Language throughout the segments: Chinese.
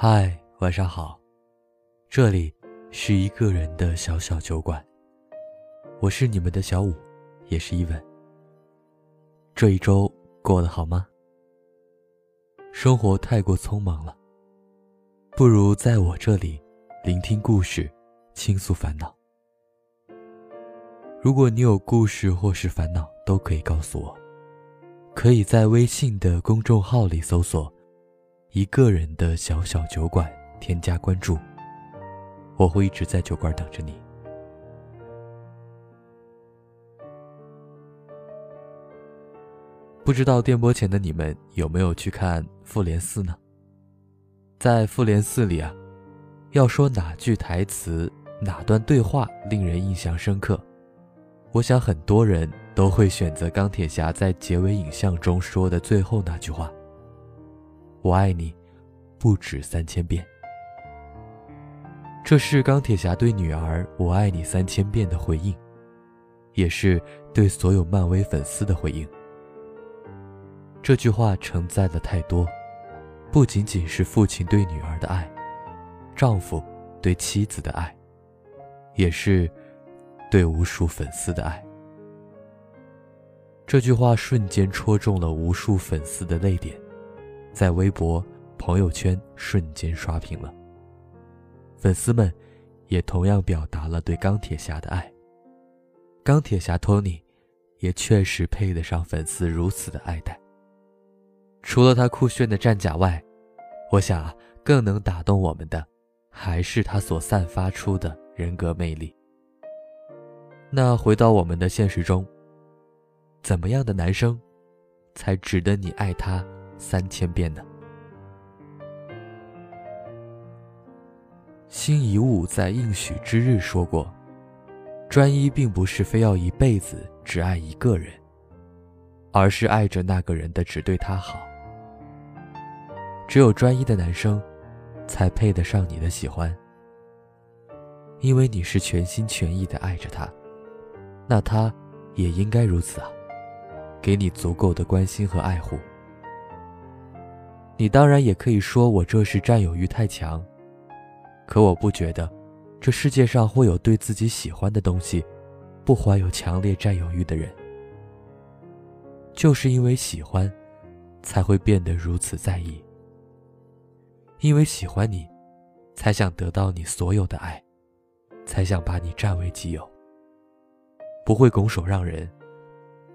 嗨，晚上好，这里是一个人的小小酒馆。我是你们的小五，也是一文。这一周过得好吗？生活太过匆忙了，不如在我这里聆听故事，倾诉烦恼。如果你有故事或是烦恼，都可以告诉我。可以在微信的公众号里搜索“一个人的小小酒馆”，添加关注。我会一直在酒馆等着你。不知道电波前的你们有没有去看《复联四》呢？在《复联四》里啊，要说哪句台词、哪段对话令人印象深刻，我想很多人都会选择钢铁侠在结尾影像中说的最后那句话：“我爱你，不止三千遍。”这是钢铁侠对女儿“我爱你三千遍”的回应，也是对所有漫威粉丝的回应。这句话承载了太多，不仅仅是父亲对女儿的爱，丈夫对妻子的爱，也是对无数粉丝的爱。这句话瞬间戳中了无数粉丝的泪点，在微博、朋友圈瞬间刷屏了。粉丝们也同样表达了对钢铁侠的爱。钢铁侠托尼也确实配得上粉丝如此的爱戴。除了他酷炫的战甲外，我想啊，更能打动我们的，还是他所散发出的人格魅力。那回到我们的现实中，怎么样的男生，才值得你爱他三千遍呢？辛夷坞在应许之日说过，专一并不是非要一辈子只爱一个人，而是爱着那个人的只对他好。只有专一的男生，才配得上你的喜欢，因为你是全心全意的爱着他，那他也应该如此啊，给你足够的关心和爱护。你当然也可以说我这是占有欲太强，可我不觉得，这世界上会有对自己喜欢的东西，不怀有强烈占有欲的人。就是因为喜欢，才会变得如此在意。因为喜欢你，才想得到你所有的爱，才想把你占为己有。不会拱手让人，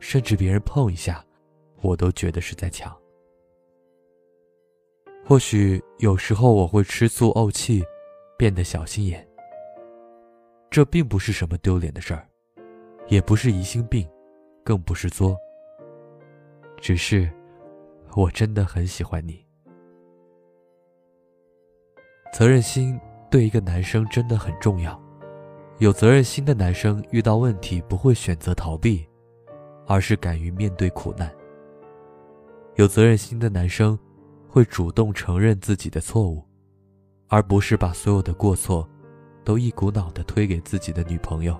甚至别人碰一下，我都觉得是在抢。或许有时候我会吃醋怄气，变得小心眼。这并不是什么丢脸的事儿，也不是疑心病，更不是作。只是，我真的很喜欢你。责任心对一个男生真的很重要。有责任心的男生遇到问题不会选择逃避，而是敢于面对苦难。有责任心的男生会主动承认自己的错误，而不是把所有的过错都一股脑的推给自己的女朋友。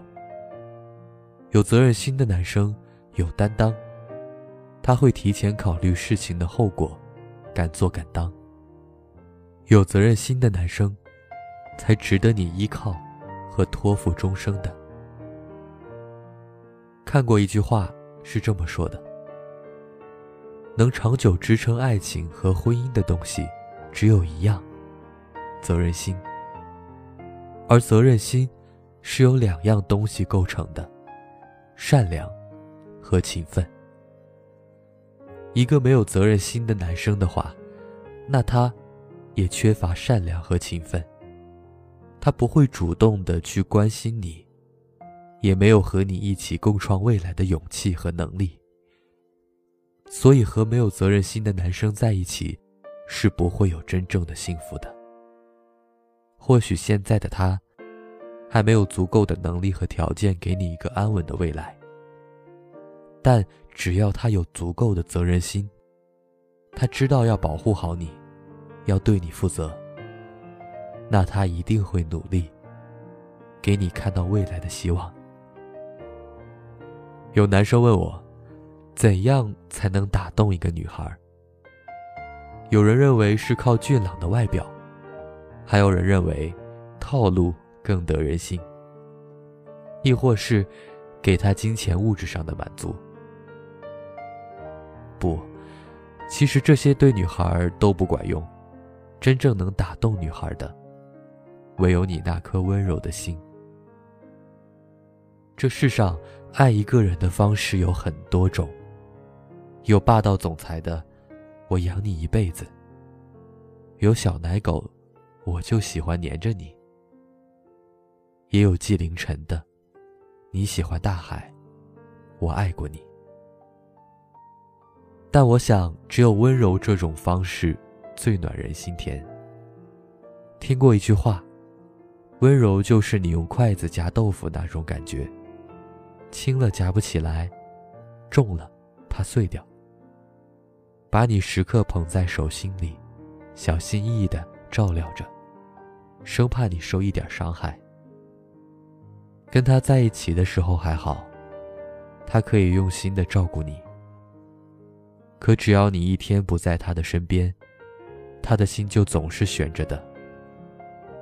有责任心的男生有担当，他会提前考虑事情的后果，敢做敢当。有责任心的男生，才值得你依靠和托付终生的。看过一句话是这么说的：能长久支撑爱情和婚姻的东西，只有一样，责任心。而责任心是由两样东西构成的：善良和勤奋。一个没有责任心的男生的话，那他。也缺乏善良和勤奋，他不会主动的去关心你，也没有和你一起共创未来的勇气和能力。所以和没有责任心的男生在一起，是不会有真正的幸福的。或许现在的他，还没有足够的能力和条件给你一个安稳的未来。但只要他有足够的责任心，他知道要保护好你。要对你负责，那他一定会努力，给你看到未来的希望。有男生问我，怎样才能打动一个女孩？有人认为是靠俊朗的外表，还有人认为，套路更得人心，亦或是给他金钱物质上的满足。不，其实这些对女孩都不管用，真正能打动女孩的，唯有你那颗温柔的心。这世上爱一个人的方式有很多种，有霸道总裁的，我养你一辈子；有小奶狗，我就喜欢黏着你；也有纪凌尘的，你喜欢大海，我爱过你。但我想，只有温柔这种方式最暖人心田。听过一句话，温柔就是你用筷子夹豆腐那种感觉。轻了夹不起来，重了怕碎掉。把你时刻捧在手心里，小心翼翼地照料着，生怕你受一点伤害。跟他在一起的时候还好，他可以用心地照顾你。可只要你一天不在他的身边，他的心就总是悬着的。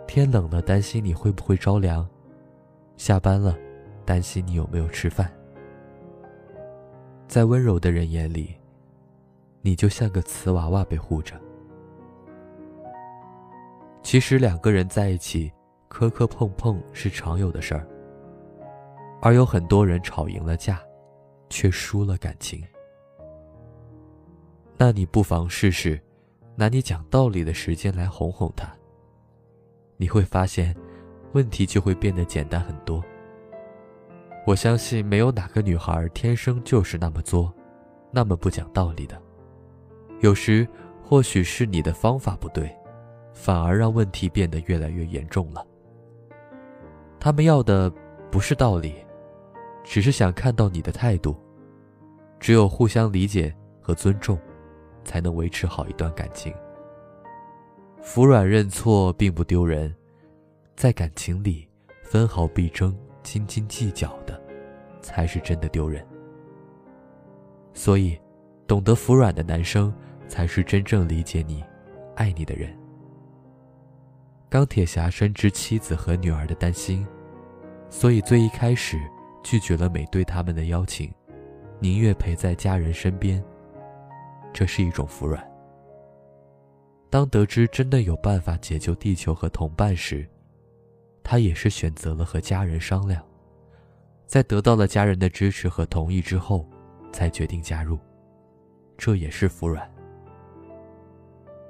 天冷了，担心你会不会着凉；下班了。担心你有没有吃饭，在温柔的人眼里，你就像个瓷娃娃被护着。其实两个人在一起，磕磕碰碰是常有的事儿，而有很多人吵赢了架，却输了感情。那你不妨试试，拿你讲道理的时间来哄哄他，你会发现，问题就会变得简单很多。我相信没有哪个女孩天生就是那么作，那么不讲道理的。有时或许是你的方法不对，反而让问题变得越来越严重了。他们要的不是道理，只是想看到你的态度。只有互相理解和尊重，才能维持好一段感情。服软认错并不丢人，在感情里分毫必争。斤斤计较的，才是真的丢人。所以，懂得服软的男生，才是真正理解你、爱你的人。钢铁侠深知妻子和女儿的担心，所以最一开始拒绝了美队他们的邀请，宁愿陪在家人身边。这是一种服软。当得知真的有办法解救地球和同伴时，他也是选择了和家人商量，在得到了家人的支持和同意之后，才决定加入。这也是服软。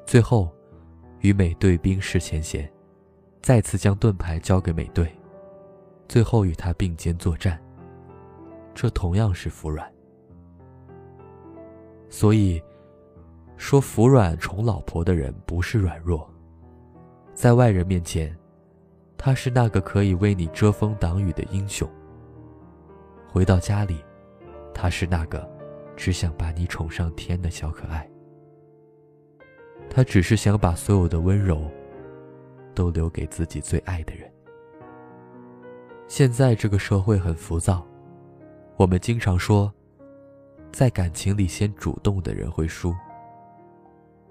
最后，与美队冰释前嫌，再次将盾牌交给美队，最后与他并肩作战。这同样是服软。所以，说服软宠老婆的人不是软弱，在外人面前。他是那个可以为你遮风挡雨的英雄。回到家里，他是那个只想把你宠上天的小可爱。他只是想把所有的温柔都留给自己最爱的人。现在这个社会很浮躁，我们经常说，在感情里先主动的人会输。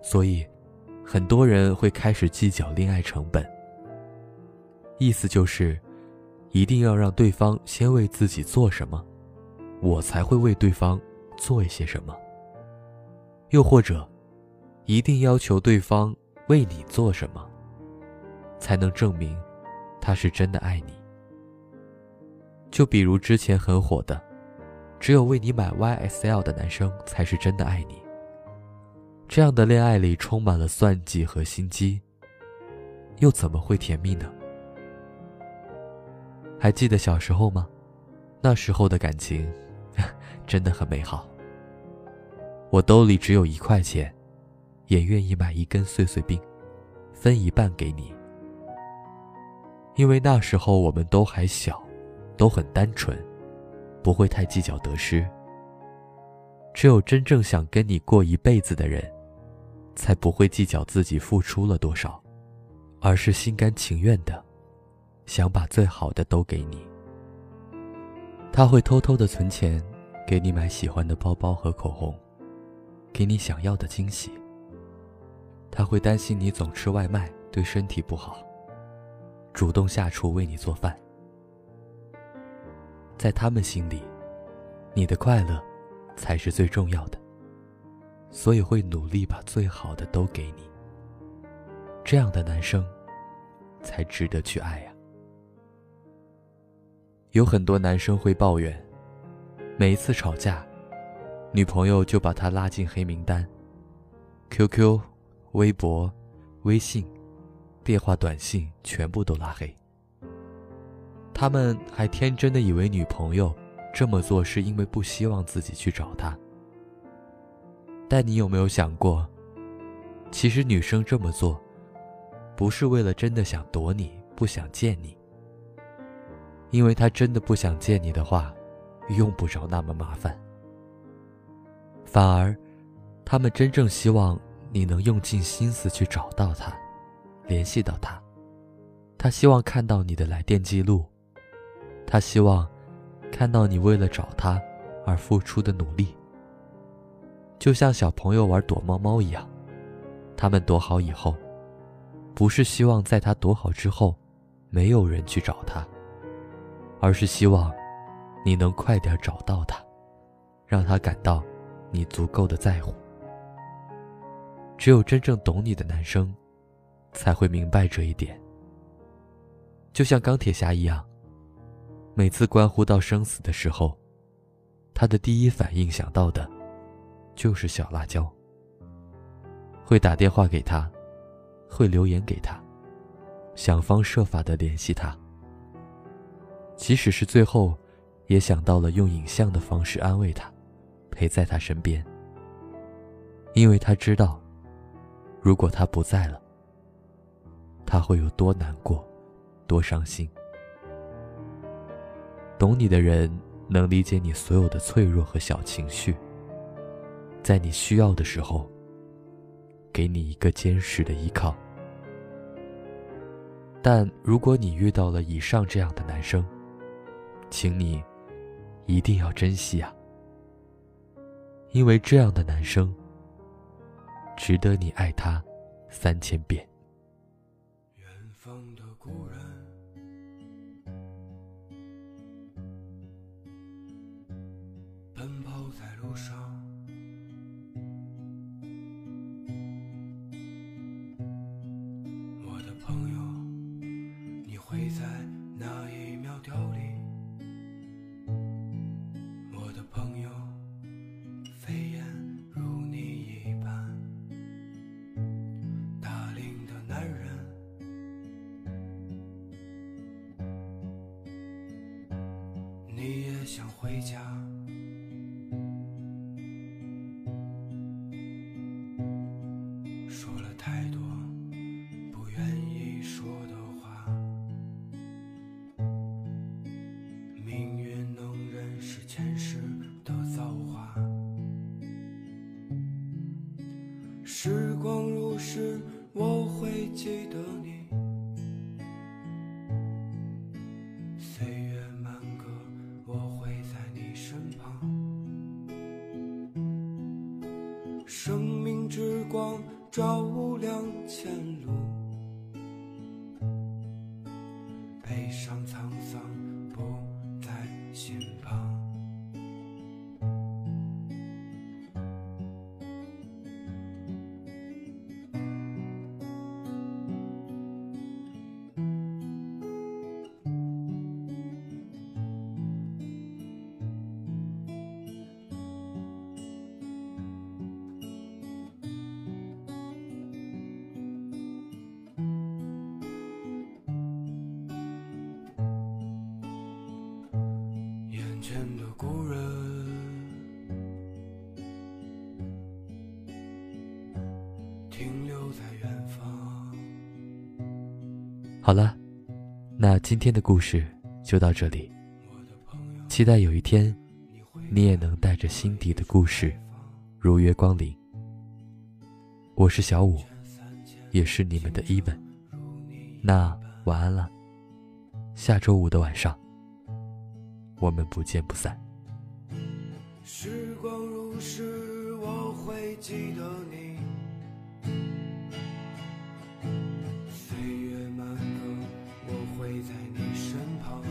所以，很多人会开始计较恋爱成本。意思就是，一定要让对方先为自己做什么，我才会为对方做一些什么。又或者，一定要求对方为你做什么，才能证明他是真的爱你。就比如之前很火的，只有为你买 YSL 的男生才是真的爱你。这样的恋爱里充满了算计和心机，又怎么会甜蜜呢？还记得小时候吗？那时候的感情真的很美好。我兜里只有一块钱，也愿意买一根碎碎冰，分一半给你。因为那时候我们都还小，都很单纯，不会太计较得失。只有真正想跟你过一辈子的人，才不会计较自己付出了多少，而是心甘情愿的。想把最好的都给你，他会偷偷的存钱，给你买喜欢的包包和口红，给你想要的惊喜。他会担心你总吃外卖对身体不好，主动下厨为你做饭。在他们心里，你的快乐才是最重要的，所以会努力把最好的都给你。这样的男生，才值得去爱呀。有很多男生会抱怨，每一次吵架，女朋友就把他拉进黑名单，QQ、微博、微信、电话、短信全部都拉黑。他们还天真的以为女朋友这么做是因为不希望自己去找他。但你有没有想过，其实女生这么做，不是为了真的想躲你，不想见你。因为她真的不想见你的话，用不着那么麻烦。反而，他们真正希望你能用尽心思去找到他，联系到他。他希望看到你的来电记录。他希望看到你为了找他而付出的努力，就像小朋友玩躲猫猫一样。他们躲好以后，不是希望在他躲好之后，没有人去找他，而是希望你能快点找到他，让他感到你足够的在乎。只有真正懂你的男生，才会明白这一点。就像钢铁侠一样。每次关乎到生死的时候，他的第一反应想到的，就是小辣椒。会打电话给他，会留言给他，想方设法的联系他。即使是最后，也想到了用影像的方式安慰他，陪在他身边。因为他知道，如果他不在了，他会有多难过，多伤心。懂你的人能理解你所有的脆弱和小情绪，在你需要的时候，给你一个坚实的依靠。但如果你遇到了以上这样的男生，请你一定要珍惜啊，因为这样的男生值得你爱他三千遍。时光如逝，我会记得你。的故人停留在远方。好了，那今天的故事就到这里。期待有一天，你也能带着心底的故事如约光临。我是小五，也是你们的伊文。那晚安了，下周五的晚上。我们不见不散。时光如是我会记得你。岁月慢歌我会在你身旁。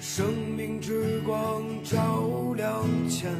生命之光照亮前